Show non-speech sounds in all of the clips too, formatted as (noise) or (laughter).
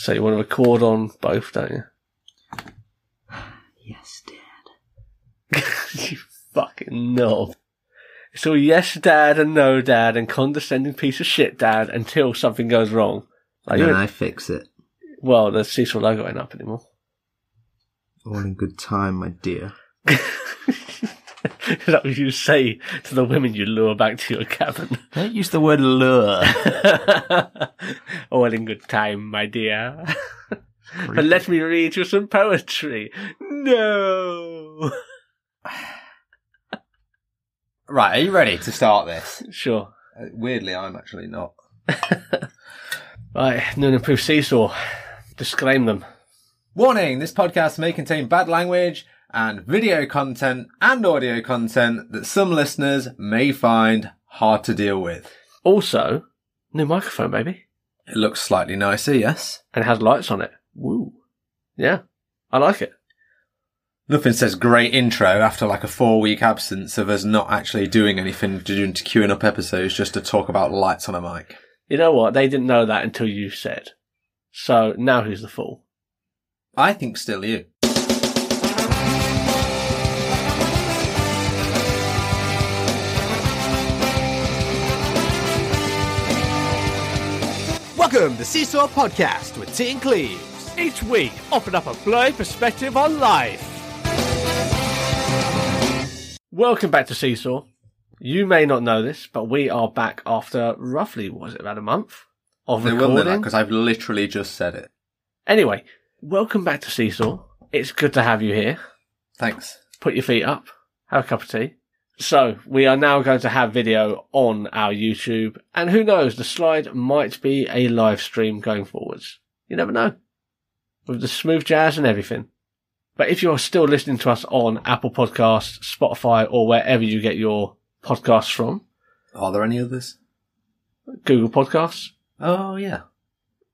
So you want to record on both, don't you? Yes, Dad. (laughs) you fucking knob. It's all yes, dad, and no, dad, and condescending piece of shit, dad, until something goes wrong. Like, And then I fix it. well, the Seesaw logo ain't up anymore. All in good time, my dear. (laughs) (laughs) Is that what you say to the women you lure back to your cabin? (laughs) Don't use the word lure. (laughs) All in good time, my dear. but let me read you some poetry. No. right, are you ready to start this? Sure. Uh, weirdly, I'm actually not. Right, new and improved seesaw. Disclaim them. Warning, this podcast may contain bad language and video content and audio content that some listeners may find hard to deal with. Also, new microphone, baby. It looks slightly nicer, yes? And it has lights on it. Woo. Yeah. I like it. Nothing says great intro after like a four week absence of us not actually doing anything to do to queuing up episodes just to talk about lights on a mic. You know what? They didn't know that until you said. So now who's the fool? I think still you. Welcome to Seesaw Podcast with T and Cleves. Each week, offering up a blurry perspective on life. Welcome back to Seesaw. You may not know this, but we are back after roughly, was it about a month of They will know that recording? because I've literally just said it. Anyway, welcome back to Seesaw. It's good to have you here. Thanks. Put your feet up, have a cup of tea. So, we are now going to have video on our YouTube, and who knows, the slide might be a live stream going forwards. You never know. With the smooth jazz and everything. But if you're still listening to us on Apple Podcasts, Spotify, or wherever you get your podcasts from, Are there any others? Google Podcasts, Oh, yeah.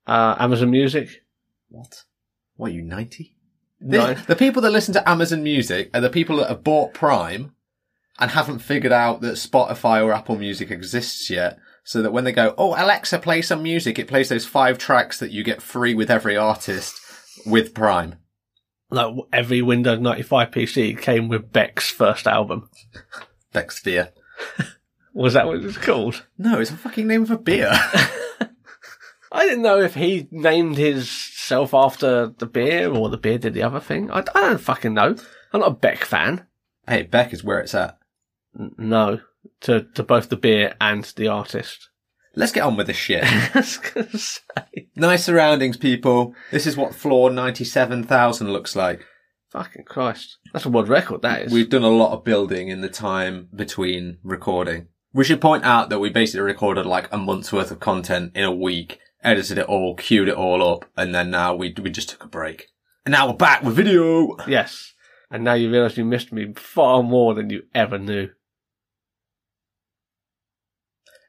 uh, Amazon Music, What? What are you, 90? No. The people that listen to Amazon Music are the people that have bought Prime and haven't figured out that Spotify or Apple Music exists yet. So that when they go, oh, Alexa, play some music, it plays those five tracks that you get free with every artist with Prime. like every Windows 95 PC came with Beck's first album. (laughs) Beck's beer. (laughs) Was that what it was called? No, it's a fucking name of a beer. (laughs) I didn't know if he named himself after the beer or the beer did the other thing. I, I don't fucking know. I'm not a Beck fan. hey, Beck is where it's at. No, to to both the beer and the artist. Let's get on with this shit. (laughs) I was say, nice surroundings, people. This is what floor 97,000 looks like. fucking Christ, that's a world record. That is. We've done a lot of building in the time between recording. We should point out that we basically recorded like a month's worth of content in a week, edited it all, queued it all up, and then now we we just took a break. And now we're back with video. yes, and now you realise you missed me far more than you ever knew.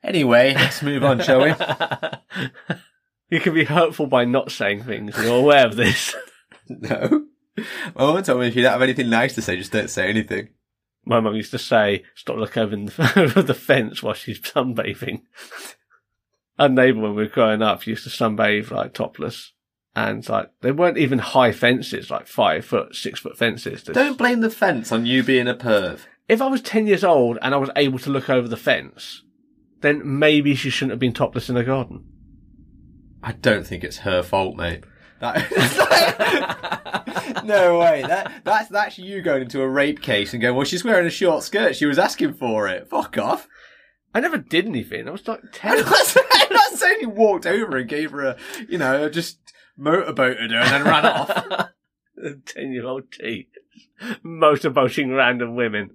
Anyway, let's move on, shall we? (laughs) you can be hurtful by not saying things. You're aware of this. (laughs) No. My mum told me if you don't have anything nice to say, just don't say anything. My mum used to say, "Stop looking over the, (laughs) over the fence while she's sunbathing." Our neighbour, when we were growing up, used to sunbathe like topless, and like they weren't even high fences, like five foot, six foot fences. There's- Don't blame the fence on you being a perv. If I was ten years old and I was able to look over the fence, then maybe she shouldn't have been topless in the garden. I don't think it's her fault, mate. That, (laughs) (laughs) no way. That that's that's you going into a rape case and going, well, she's wearing a short skirt. She was asking for it. Fuck off. I never did anything. I was like ten. I'm not saying you walked over and gave her a, you know, just motorboated her and then ran off. (laughs) Ten year old T motorboating random women.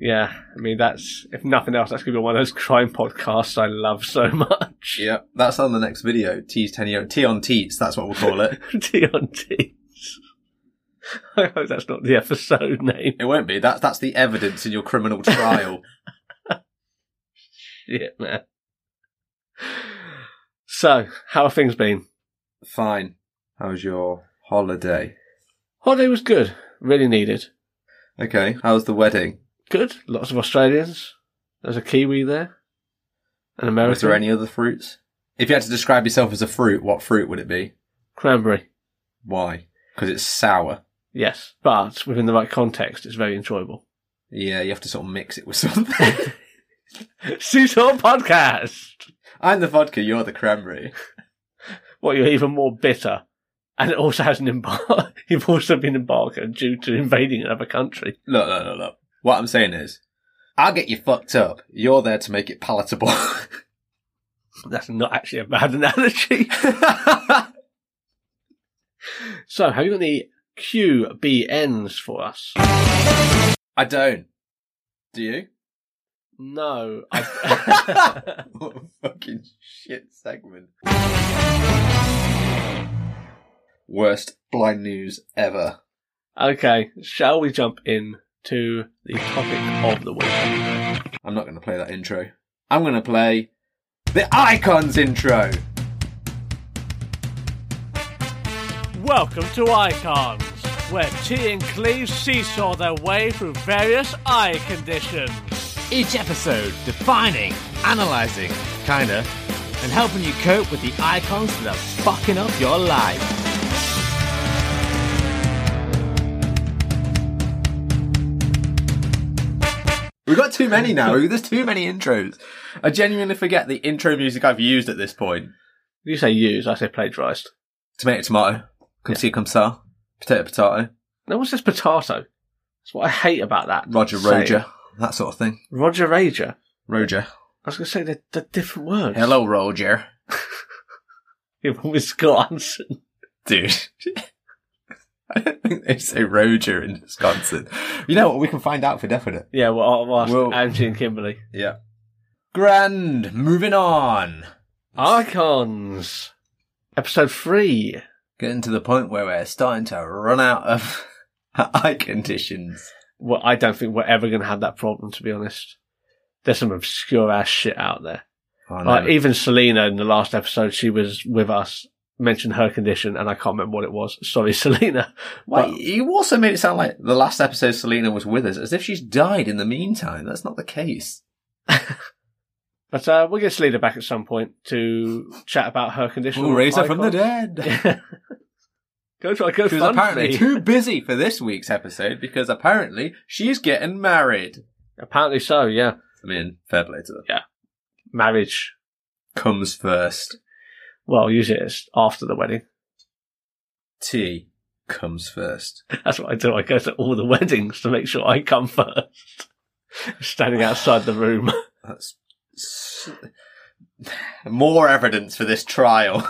Yeah, I mean that's if nothing else, that's gonna be one of those (laughs) crime podcasts I love so much. Yep, that's on the next video. T's ten year T on teats. That's what we'll call it. (laughs) Tea on teas. (laughs) I hope that's not the episode name. it won't be. That's that's the evidence in your criminal trial. Shit, man. So, how have things been? Fine. How was your holiday? Holiday was good. Really needed. Okay. How was the wedding? Good. Lots of Australians. There's a Kiwi there. An American. Was there any other fruits? If you had to describe yourself as a fruit, what fruit would it be? Cranberry. Why? Because it's sour. Yes. But within the right context, it's very enjoyable. Yeah, you have to sort of mix it with (laughs) something. (laughs) Seesaw Podcast! I'm the vodka, you're the cranberry. (laughs) Well, you're even more bitter. And it also has an embargo. You've also been embargoed due to invading another country. Look, look, look, look. What I'm saying is, I'll get you fucked up. You're there to make it palatable. (laughs) That's not actually a bad analogy. (laughs) so, have you got any QBNs for us? I don't. Do you? No. I... (laughs) what a fucking shit segment. Worst blind news ever. okay, shall we jump in to the topic of the week? I'm not going to play that intro. I'm going to play the Icons intro. Welcome to Icons, where T and Cleve seesaw their way through various eye conditions. Each episode defining, analysing, kinda, and helping you cope with the icons that are fucking up your life. We've got too many now. (laughs) There's too many intros. I genuinely forget the intro music I've used at this point. You say use, I say plagiarised. Tomato, tomato. Come see, come sir. Potato, potato. No one says potato. That's what I hate about that. Roger, saying. Roger. That sort of thing. Roger Rager. Roger. I was going to say they're, they're different words. Hello, Roger. (laughs) With (laughs) Wisconsin. Dude. I don't think they say Roger in Wisconsin. You know what? We can find out for definite. Yeah, well, I'll ask Well- Angie and Kimberly. Yeah. Grand. Moving on. Icons. Episode three. Getting to the point where we're starting to run out of (laughs) eye conditions. Well, I don't think we're ever going to have that problem, to be honest. There's some obscure ass shit out there. Oh, Like, even Selena in the last episode, she was with us, mentioned her condition, and I can't remember what it was. Sorry, (laughs) Selena. Wait, you also made it sound like the last episode Selena was with us, as if she's died in the meantime. That's not the case. (laughs) But uh, we'll get Selena back at some point to chat about her condition. We'll raise her from the dead. (laughs) go try, go She was apparently too busy for this week's episode because apparently she's getting married. Apparently so, yeah. I mean, fair play to them. Yeah. Marriage. Comes first. Well, usually it's after the wedding. Tea comes first. (laughs) That's what I do. I go to all the weddings to make sure I come first. (laughs) Standing outside the room. (laughs) That's s- more evidence for this trial.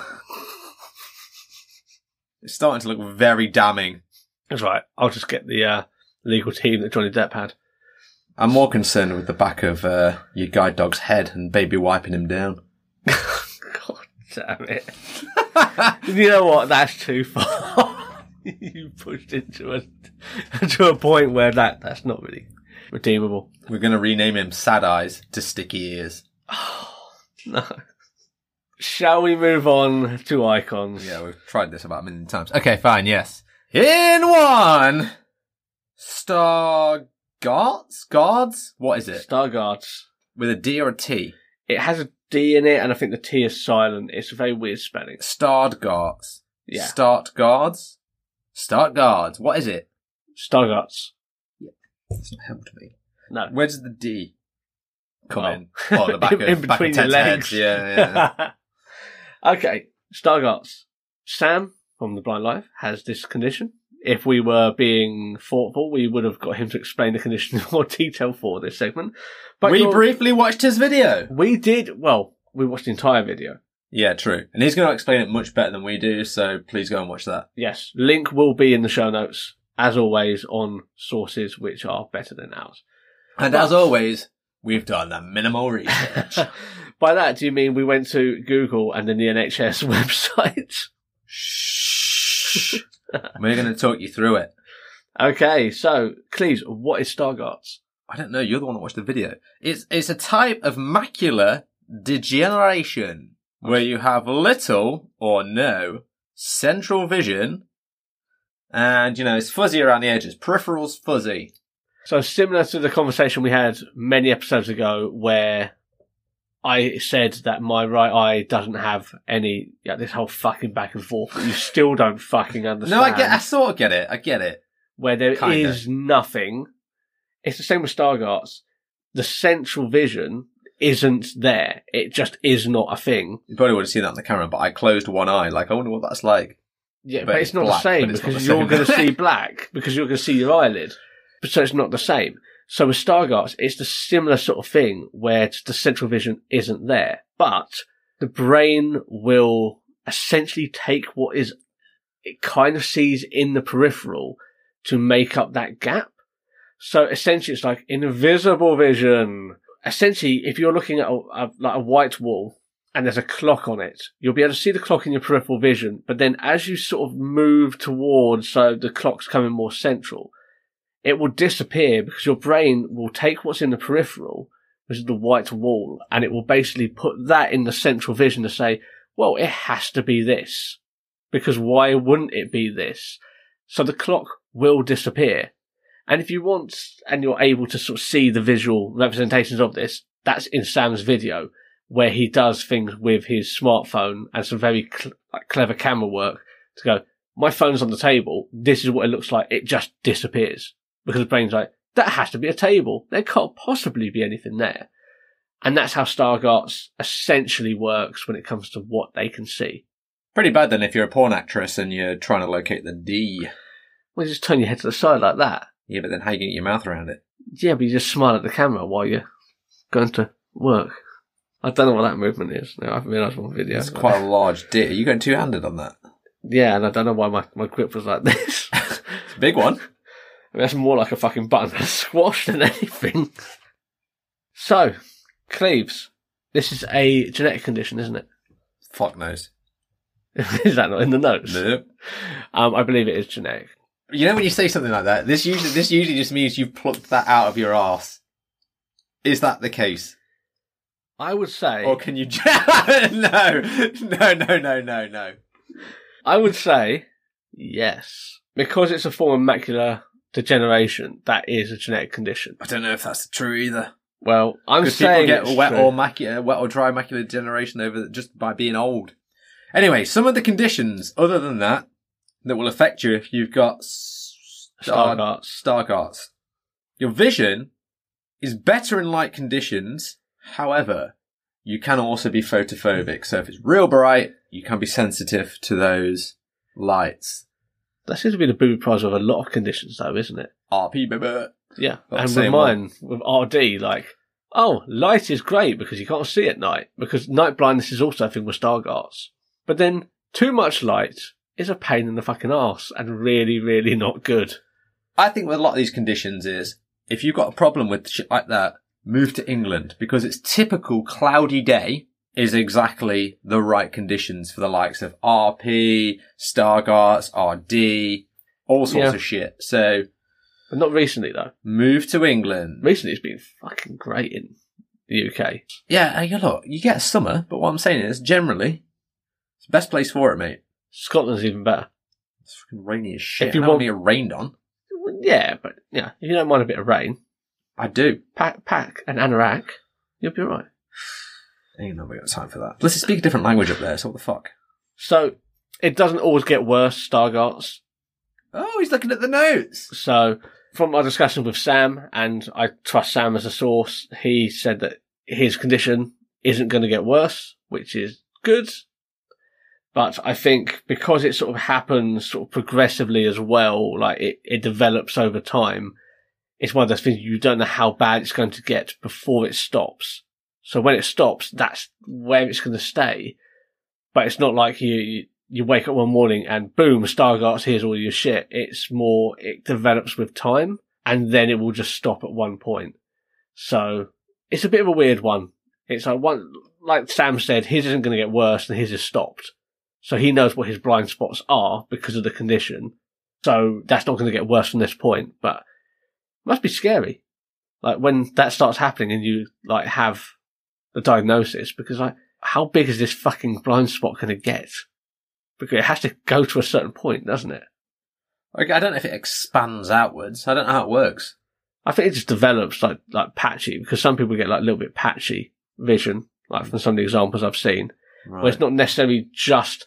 it's starting to look very damning. That's right. I'll just get the uh, legal team that Johnny Depp had. I'm more concerned with the back of uh, your guide dog's head and baby wiping him down. Damn it. (laughs) you know what? That's too far. (laughs) you pushed into a, to a point where that, that's not really redeemable. We're going to rename him Sad Eyes to Sticky Ears. (sighs) No. Shall we move on to icons? Yeah, we've tried this about a million times. Okay, fine, yes. In one, Star Gods? Gods? What is it? Stargards. With a D or a T? It has a D in it, and I think the T is silent. It's a very weird spelling. Gods. Yeah. Start Guards? Start Guards. What is it? Stargards. It's not helped me. No. Where does the D come Oh. in? Oh, the back (laughs) of, in back of between legs. heads. Yeah, (laughs) yeah. okay, Stargards. Sam from The Blind Life has this condition. If we were being thoughtful, we would have got him to explain the condition (laughs) in more detail for this segment. But we briefly watched his video. we did well. We watched the entire video. Yeah, true. And he's going to explain it much better than we do, so please go and watch that. Yes, link will be in the show notes as always on sources which are better than ours. And as always, we've done the minimal research. (laughs) By that, do you mean we went to Google and then the NHS (laughs) website? Shh. We're going to talk you through it. Okay, so Cleves, what is Stargardt's? I don't know. You're the one that watched the video. It's it's a type of macular degeneration where you have little or no central vision, and you know it's fuzzy around the edges. Peripherals fuzzy. So similar to the conversation we had many episodes ago, where I said that my right eye doesn't have any yeah, this whole fucking back and forth that you still don't fucking understand. No, I get. I sort of get it. I get it. where there is Kinda. nothing. It's the same with Stargardt's. The central vision isn't there. It just is not a thing. You probably would have seen that on the camera, but I closed one eye. Like I wonder what that's like. Yeah, But but, it's it's not black, the same but it's not because you're going to see black because you're going to see your eyelid. But so it's not the same. So with Stargardt's, it's the similar sort of thing where the central vision isn't there, but the brain will essentially take what is it kind of sees in the peripheral to make up that gap. So essentially, it's like invisible vision. Essentially, if you're looking at a, a, like a white wall and there's a clock on it, you'll be able to see the clock in your peripheral vision. But then as you sort of move towards, so the clock's coming more central, it will disappear because your brain will take what's in the peripheral, which is the white wall, and it will basically put that in the central vision to say, well, it has to be this. Because why wouldn't it be this? So the clock will disappear. And if you want, and you're able to sort of see the visual representations of this, that's in Sam's video, where he does things with his smartphone and some very cl- clever camera work to go, my phone's on the table, this is what it looks like, it just disappears. Because the brain's like, that has to be a table. There can't possibly be anything there. And that's how Stargardt's essentially works when it comes to what they can see. Pretty bad then if you're a porn actress and you're trying to locate the D. Well, you just turn your head to the side like that. Yeah, but then how you get your mouth around it? Yeah, but you just smile at the camera while you're going to work. I don't know what that movement is. No, I haven't realised one video. It's quite a large D. Are you going two handed on that? Yeah, and I don't know why my, my grip was like this. (laughs) It's a big one. (laughs) I mean, that's more like a fucking button (laughs) squash than anything. So, Cleves, this is a genetic condition, isn't it? Fuck knows. (laughs) is that not in the notes? No. Um, I believe it is genetic. You know when you say something like that, this usually this usually just means you've plucked that out of your ass. Is that the case? I would say, Or can you (laughs) No. No, no, no, no, no. I would say, yes, because it's a form of macular degeneration. That is a genetic condition. I don't know if that's true either. Well, I'm Because people saying get wet true. or macular, uh, wet or dry macular degeneration over just by being old. Anyway, some of the conditions other than that that will affect you if you've got star- Stargardt's. Stargardt's. Your vision is better in light conditions. However, you can also be photophobic. So if it's real bright, you can be sensitive to those lights. That seems to be the booby prize of a lot of conditions, though, isn't it? RP baby. Yeah, Not and with mine, with RD, like, oh, light is great because you can't see at night. Because night blindness is also a thing with Stargardt's. But then, too much light is a pain in the fucking arse and really, really not good. I think with a lot of these conditions is if you've got a problem with shit like that, move to England because its typical cloudy day is exactly the right conditions for the likes of RP, Stargardt's, RD, all sorts Yeah. of shit. So But not recently, though. move to England. Recently, it's been fucking great in the UK. Yeah, you look, you get summer, but what I'm saying is generally it's the best place for it, mate. Scotland's even better. It's fucking rainy as shit. If you want- get rained on. Yeah, but yeah, if you don't mind a bit of rain, I do. pack, pack an anorak, you'll be alright. Ain't nobody got time for that. Let's speak a different language up there, so what the fuck? So, it doesn't always get worse, Stargardt's. Oh, he's looking at the notes. So, from our discussion with Sam, and I trust Sam as a source, he said that his condition isn't going to get worse, which is good. But I think because it sort of happens sort of progressively as well, like it, it develops over time, it's one of those things you don't know how bad it's going to get before it stops. So when it stops, that's where it's going to stay. But it's not like you, you, wake up one morning and boom, Stargardt's here's all your shit. It's more, it develops with time and then it will just stop at one point. So it's a bit of a weird one. It's like one, like Sam said, his isn't going to get worse and his is stopped. So he knows what his blind spots are because of the condition. So that's not going to get worse from this point, but must be scary. Like when that starts happening and you like have the diagnosis because like how big is this fucking blind spot going to get? Because it has to go to a certain point, doesn't it? Like, I don't know if it expands outwards. I don't know how it works. I think it just develops like like patchy because some people get like a little bit patchy vision, like from some of the examples I've seen, where it's not necessarily just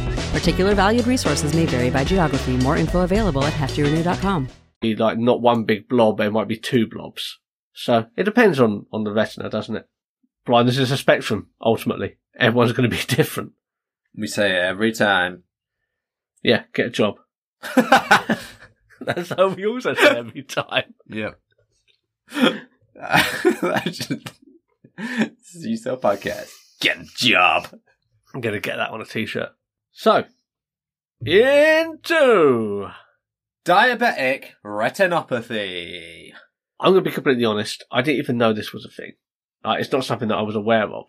Particular valued resources may vary by geography. More info available at heftyrenew.com. like not one big blob, it might be two blobs. So it depends on on the retina, doesn't it? Blindness is a spectrum. Ultimately, everyone's going to be (laughs) different. We say it every time. Yeah, get a job. (laughs) That's how we also say every time. Yeah. That's (laughs) just- this is Used podcast. Get a job. I'm going to get that on a t-shirt. So, into Diabetic retinopathy. I'm going to be completely honest. I didn't even know this was a thing. Uh, it's not something that I was aware of.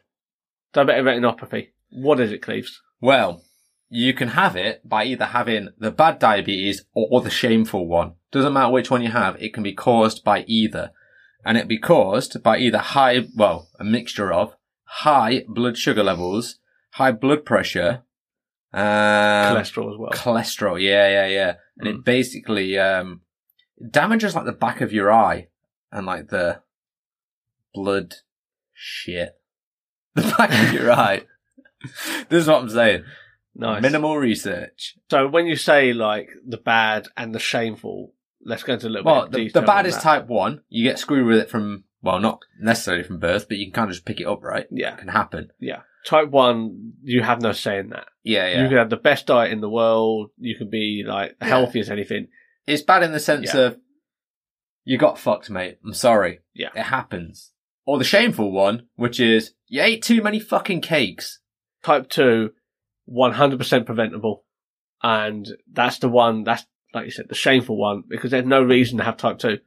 Diabetic retinopathy. What is it, Cleves? Well, you can have it by either having the bad diabetes or the shameful one. Doesn't matter which one you have, it can be caused by either. And it'll be caused by either high, well, a mixture of high blood sugar levels, high blood pressure, um, Cholesterol as well. cholesterol. Yeah, yeah, yeah. And it basically, um, damages like the back of your eye and like the blood shit. (laughs) The back of your eye. (laughs) This is what I'm saying. Nice. Minimal research. So when you say like the bad and the shameful, let's go into a little Well, bit of the, detail. the bad is that. type one. You get screwed with it from, well, not necessarily from birth, but you can kind of just pick it up, right? Yeah. It can happen. Yeah. Type one, you have no say in that. Yeah, You can have the best diet in the world. You can be like Yeah. healthy as anything. It's bad in the sense Yeah. of, you got fucked, mate. I'm sorry. Yeah. It happens. Or the shameful one, which is, you ate too many fucking cakes. Type two, 100% preventable. And that's the one, that's, like you said, the shameful one, because there's no reason to have type two.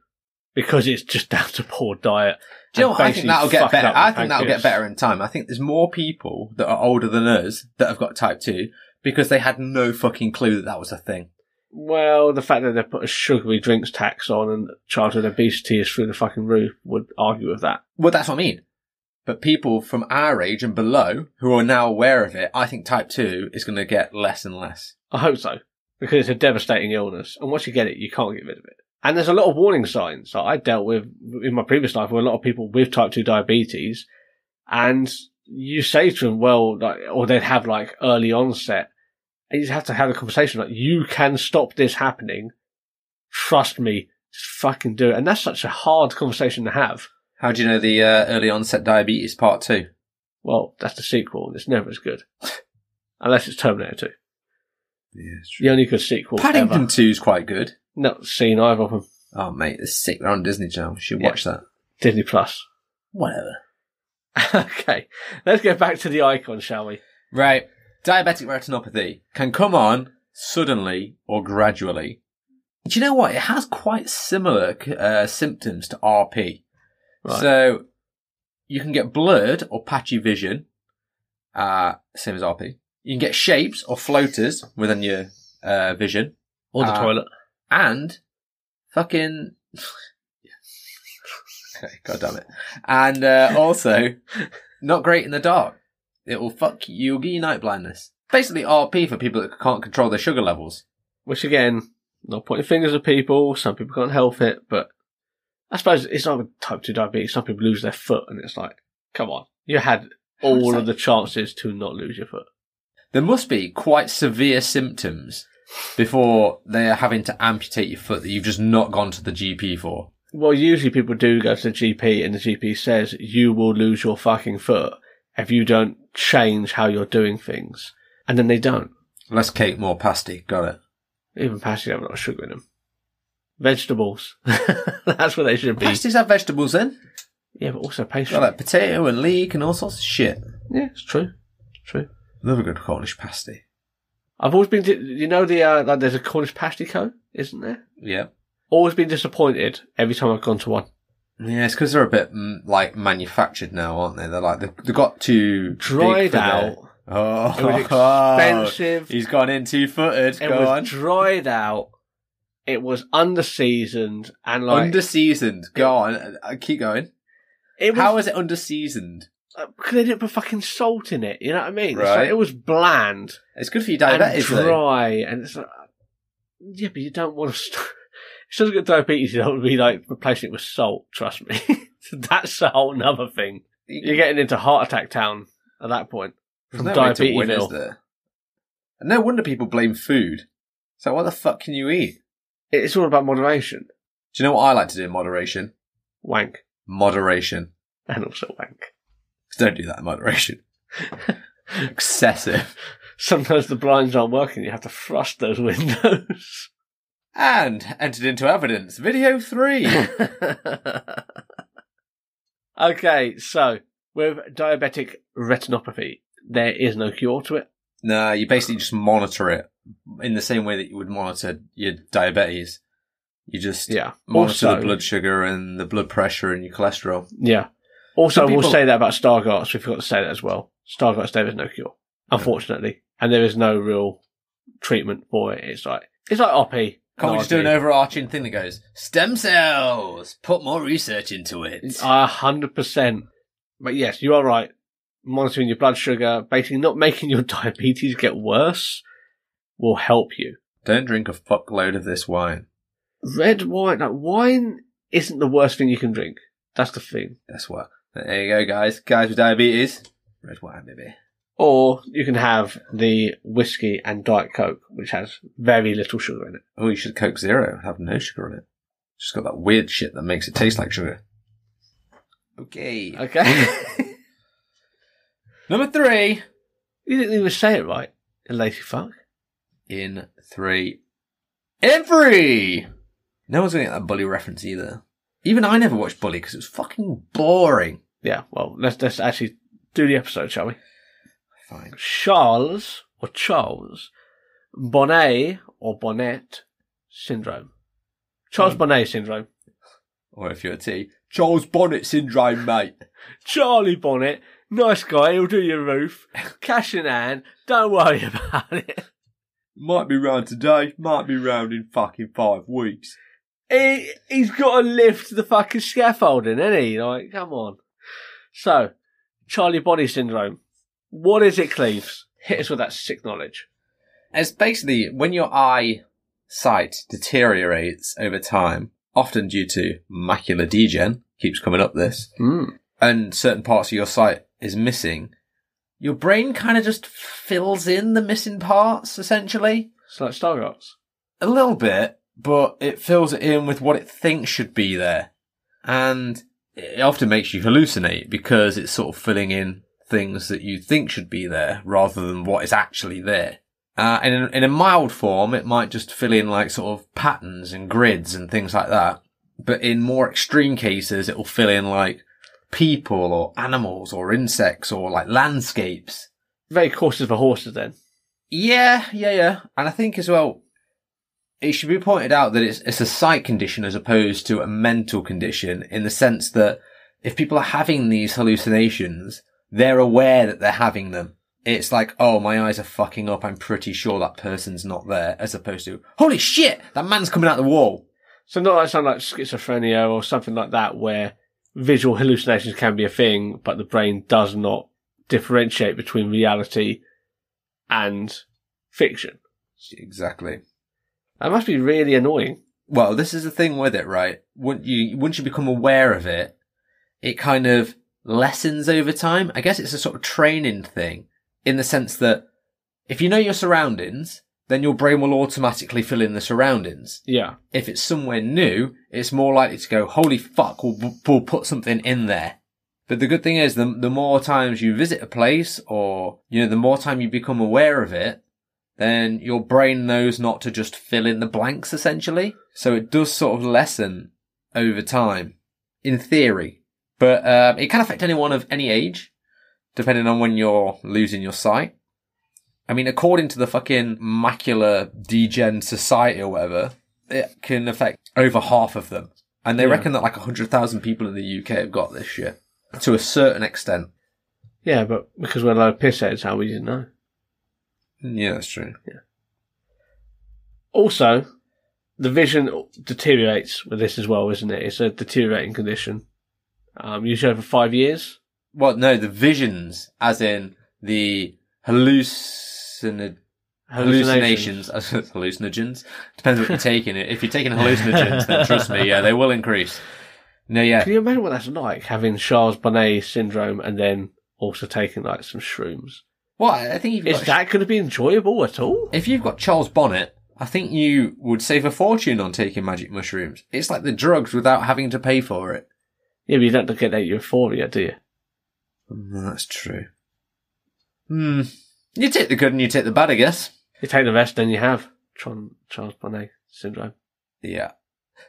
Because it's just (laughs) down to poor diet. Do you know what? I think that'll get better. I think that'll get better in time. I think there's more people that are older than us that have got type 2 because they had no fucking clue that that was a thing. Well, the fact that they put a sugary drinks tax on and childhood obesity is through the fucking roof would argue with that. Well, that's what I mean. But people from our age and below who are now aware of it, I think type 2 is going to get less and less. I hope so. Because it's a devastating illness. And once you get it, you can't get rid of it. And there's a lot of warning signs. So I dealt with, in my previous life, with a lot of people with type 2 diabetes. And you say to them, well, like, or they'd have like early onset. And you just have to have a conversation like, you can stop this happening. Trust me. Just fucking do it. And that's such a hard conversation to have. How do you know the uh, early onset diabetes part 2? Well, that's the sequel, and it's never as good. (laughs) Unless it's Terminator 2. Yeah, it's true. The only good sequel Paddington 2 is quite good. Not seen either of them. Oh, mate, it's sick. They're on Disney Channel. You should watch that. Disney Plus. Whatever. (laughs) okay, let's get back to the icon, shall we? Right. Diabetic retinopathy can come on suddenly or gradually. Do you know what? It has quite similar uh, symptoms to RP. Right. So you can get blurred or patchy vision, uh, same as RP. You can get shapes or floaters within your uh, vision, Or the Uh, toilet. And fucking. okay, (laughs) God damn it. And uh, also, not great in the dark. It will fuck you, you'll give you night blindness. Basically, RP for people that can't control their sugar levels. Which again, not pointing fingers at people. Some people can't help it, but I suppose it's not type two diabetes. Some people lose their foot, and it's like, come on, you had all of the chances to not lose your foot. There must be quite severe symptoms before they're having to amputate your foot that you've just not gone to the GP for. Well, usually people do go to the GP, and the GP says you will lose your fucking foot, if you don't change how you're doing things. And then they don't. Less cake, more pasty. Got it. Even pasties have a lot of sugar in them. Vegetables. (laughs) That's what they should be. Pasties have vegetables in. Yeah, but also pastry. Got like potato and leek and all sorts of shit. Yeah, it's true. It's true. Love a good Cornish pasty. I've always been, you know, the uh, like there's a Cornish pasty co, isn't there? Yeah. Always been disappointed every time I've gone to one. Yeah, it's because they're a bit mm, like manufactured now, aren't they? They're like they've, they've got too Dried for their- out. Oh, It was (laughs) expensive. He's gone in two footed. It Go was on. dried out. It was underseasoned and like underseasoned. Go on. Uh, Keep going. it was How is it underseasoned? Because they didn't put fucking salt in it. You know what I mean? Right. like, it was bland It's good for your and diabetes. though. dry, and it's like, yeah, but you don't want to. (laughs) St- if someone's got diabetes, you don't want to be like replacing it with salt. Trust me, (laughs) that's a whole nother thing. You're getting into heart attack town at that point. There's from no to win, is there? And no wonder people blame food. So what the fuck can you eat? It's all about moderation. Do you know what I like to do in moderation? Wank Moderation. and also wank. Don't do that in moderation. (laughs) Excessive. Sometimes the blinds aren't working. You have to thrust those windows. And entered into evidence. Video three. (laughs) okay, so with diabetic retinopathy, there is no cure to it. no, you basically just monitor it in the same way that you would monitor your diabetes. You just Yeah. monitor Also- the blood sugar and the blood pressure and your cholesterol. Yeah. Also, Some we'll say that about Stargardt. We forgot to say that as well. Stargardt, there is no cure, unfortunately, and there is no real treatment for it. It's like it's like OPI. Can't we just do an overarching thing that goes, stem cells, put more research into it. A hundred percent. But yes, you are right. Monitoring your blood sugar, basically not (laughs) making your diabetes get worse, will help you. Don't drink a fuckload of this wine. Red wine, like wine isn't the worst thing you can drink. That's the thing. That's what. There you go, guys. Guys with diabetes, red wine, baby. Or you can have the whiskey and Diet Coke, which has very little sugar in it. Oh, you should Coke Zero. Have no sugar in it. Just got that weird shit that makes it taste like sugar. Okay. Okay. (laughs) Number three. you didn't even say it right, lazy fuck. In three. In three! No one's gonna get that Bully reference either. Even I never watched Bully because it was fucking boring. Yeah, well, let's let's actually do the episode, shall we? Fine. Charles or Charles Bonnet or Bonnet syndrome. Charles Hmm. Bonnet syndrome. Or if you're a T, Charles Bonnet syndrome, mate. (laughs) Charlie Bonnet, nice guy, he'll do your roof. Cash in hand, don't worry (laughs) about it. Might be round today, might be round in fucking five weeks. He, he's got to lift the fucking scaffolding, isn't he? Like, come on. So, Charlie Body Syndrome. What is it, Cleves? Hit us with that sick knowledge. It's basically when your eye sight deteriorates over time, often due to macular degen, keeps coming up this, Mm. and certain parts of your sight is missing, your brain kind of just fills in the missing parts, essentially. It's like Stargardt's. A little bit, but it fills it in with what it thinks should be there. And it often makes you hallucinate because it's sort of filling in things that you think should be there rather than what is actually there. Uh, and in, in a mild form, it might just fill in like sort of patterns and grids and things like that. But in more extreme cases, it will fill in like people or animals or insects or like landscapes. Very cautious for horses then. Yeah, yeah, yeah. And I think as well, it should be pointed out that it's, it's a sight condition as opposed to a mental condition in the sense that if people are having these hallucinations, they're aware that they're having them. It's like, oh, my eyes are fucking up. I'm pretty sure that person's not there, as opposed to, holy shit, that man's coming out the wall. So not like something like schizophrenia or something like that where visual hallucinations can be a thing, but the brain does not differentiate between reality and fiction. Exactly. That must be really annoying. Well, this is the thing with it, right? Once you, once you become aware of it, it kind of lessens over time. I guess it's a sort of training thing in the sense that if you know your surroundings, then your brain will automatically fill in the surroundings. Yeah. If it's somewhere new, it's more likely to go, holy fuck, we'll, we'll put something in there. But the good thing is, the, the more times you visit a place or, you know, the more time you become aware of it, then your brain knows not to just fill in the blanks essentially. So it does sort of lessen over time, in theory. But um, it can affect anyone of any age, depending on when you're losing your sight. I mean, according to the fucking Macular Degen Society or whatever, it can affect over half of them. And they Yeah. reckon that like 100,000 people in the UK have got this shit. To a certain extent. Yeah, but because we're a low pissheads, how we didn't know. Yeah, that's true. Yeah. Also, the vision deteriorates with this as well, isn't it? It's a deteriorating condition. Um, usually over five years. Well, no, the visions, as in the hallucin- hallucinations, (laughs) hallucinogens. Depends what you're taking. If you're taking hallucinogens, then trust me, yeah, they will increase. No, yeah. Can you imagine what that's like, having Charles Bonnet syndrome and then also taking like some shrooms? Well, I think you've Is got, that going to be enjoyable at all? if you've got Charles Bonnet, I think you would save a fortune on taking magic mushrooms. It's like the drugs without having to pay for it. Yeah, but you don't get that euphoria, do you? Mm, That's true. Hmm. You take the good and you take the bad, I guess. You take the rest, then you have Tron, Charles Bonnet syndrome. Yeah.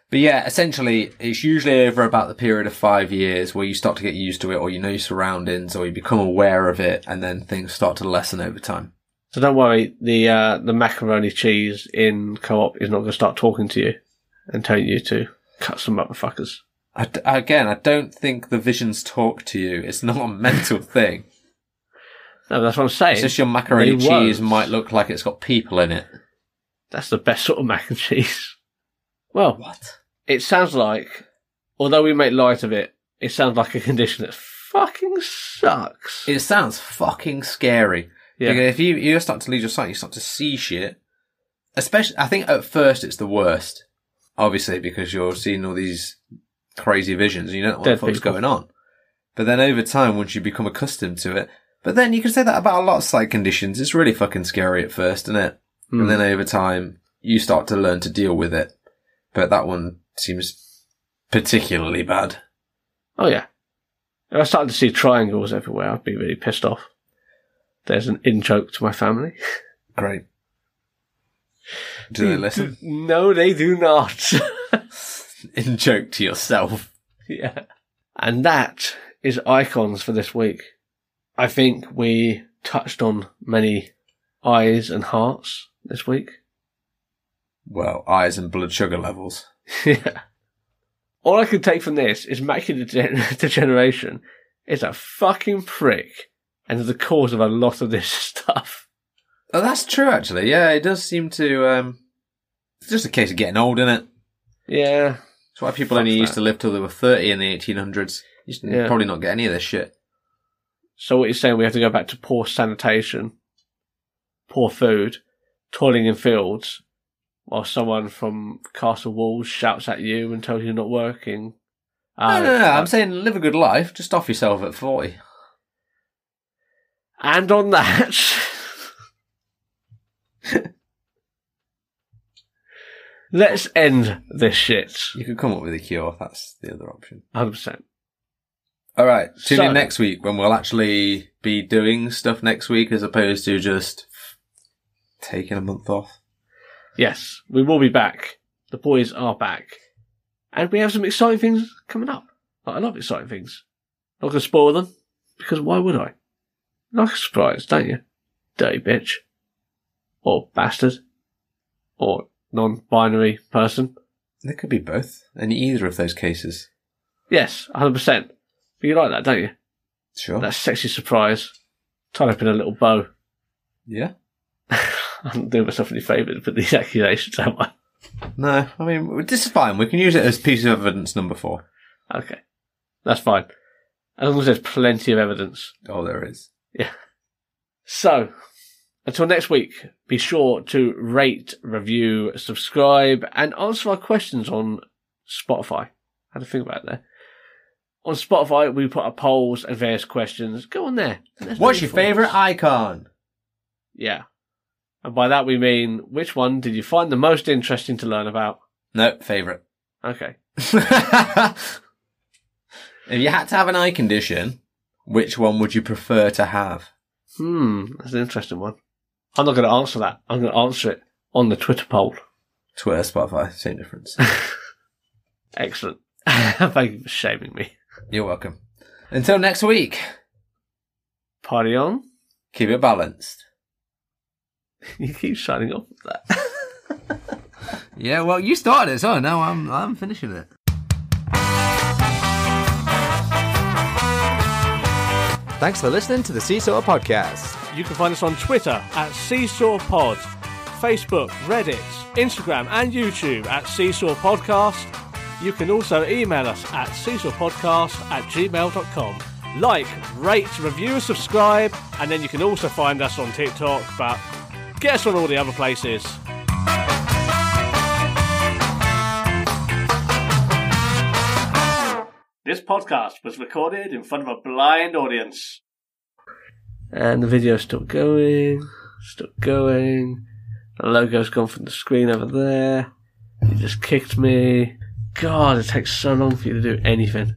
But yeah, essentially, it's usually over about the period of five years where you start to get used to it, or you know your surroundings, or you become aware of it, and then things start to lessen over time. So don't worry, the uh, the macaroni cheese in co-op is not going to start talking to you and telling you to cut some motherfuckers. I d again, I don't think the visions talk to you. It's not a mental thing. No, that's what I'm saying. It's just your macaroni They cheese won't. might look like it's got people in it. That's the best sort of mac and cheese. Well, What? it sounds like, although we make light of it, it sounds like a condition that fucking sucks. It sounds fucking scary. yeah. Because if you you start to lose your sight, you start to see shit. Especially, I think at first it's the worst. Obviously, because you're seeing all these crazy visions, and you don't know what Dead the fuck's people. going on. But then over time, once you become accustomed to it, but then you can say that about a lot of sight conditions. It's really fucking scary at first, isn't it? Hmm. And then over time, you start to learn to deal with it. But that one seems particularly bad. Oh yeah. If I started to see triangles everywhere, I'd be really pissed off. There's an in joke to my family. Great. (laughs) Do they listen? No, they do not. (laughs) In joke to yourself. yeah. And that is icons for this week. I think we touched on many eyes and hearts this week. Well, eyes and blood sugar levels. (laughs) yeah. All I can take from this is macular (laughs) de- degeneration is a fucking prick and is the cause of a lot of this (laughs) stuff. Oh, that's true, actually. Yeah, it does seem to. Um, it's just a case of getting old, isn't it? Yeah. That's why people Fuck only used to live till they were 30 in the 1800s. You should Yeah. probably not get any of this shit. So what you're saying, we have to go back to poor sanitation, poor food, toiling in fields, while someone from Castle Walls shouts at you and tells you you're not working. no, Uh, no, no. I'm saying live a good life. Just off yourself at 40. And on that, (laughs) let's end this shit. You could come up with a cure. That's the other option. 100%. All right. Tune So- in next week when we'll actually be doing stuff next week as opposed to just taking a month off. Yes, we will be back. The boys are back. And we have some exciting things coming up. Like, lot of exciting things. Not going to spoil them, because why would I? Like a surprise, don't you? Dirty bitch. Or bastard. Or non-binary person. There could be both. In either of those cases. Yes, 100%. But you like that, don't you? Sure. That sexy surprise. Tied up in a little bow. yeah. (laughs) (laughs) I'm doing myself any favours with these (laughs) accusations, am I? No, I mean, this is fine. We can use it as piece of evidence number four. Okay. That's fine. As long as there's plenty of evidence. Oh, there is. Yeah. So, until next week, be sure to rate, review, subscribe, and answer our questions on Spotify. I Had to think about it there. On Spotify, we put up polls and various questions. Go on there. What's your favourite icon? Yeah. And by that we mean, which one did you find the most interesting to learn about? No, favourite. Okay. (laughs) If you had to have an eye condition, which one would you prefer to have? Hmm, that's an interesting one. I'm not going to answer that. I'm going to answer it on the Twitter poll. Twitter, Spotify, same difference. (laughs) Excellent. (laughs) Thank you for shaming me. You're welcome. Until next week, Party on. keep it balanced. (laughs) You keep signing off with that. (laughs) Yeah, well, you started it, so now I'm I'm finishing it. Thanks for listening to the Seesaw Podcast. You can find us on Twitter at Seesaw Pod, Facebook, Reddit, Instagram, and YouTube at Seesaw Podcast. You can also email us at seesawpodcast at gmail.com. Like, rate, review, subscribe, and then you can also find us on TikTok, but get us on all the other places. This podcast was recorded in front of a blind audience. And the video's still going, still going. The logo's gone from the screen over there. You just kicked me. God, it takes so long for you to do anything.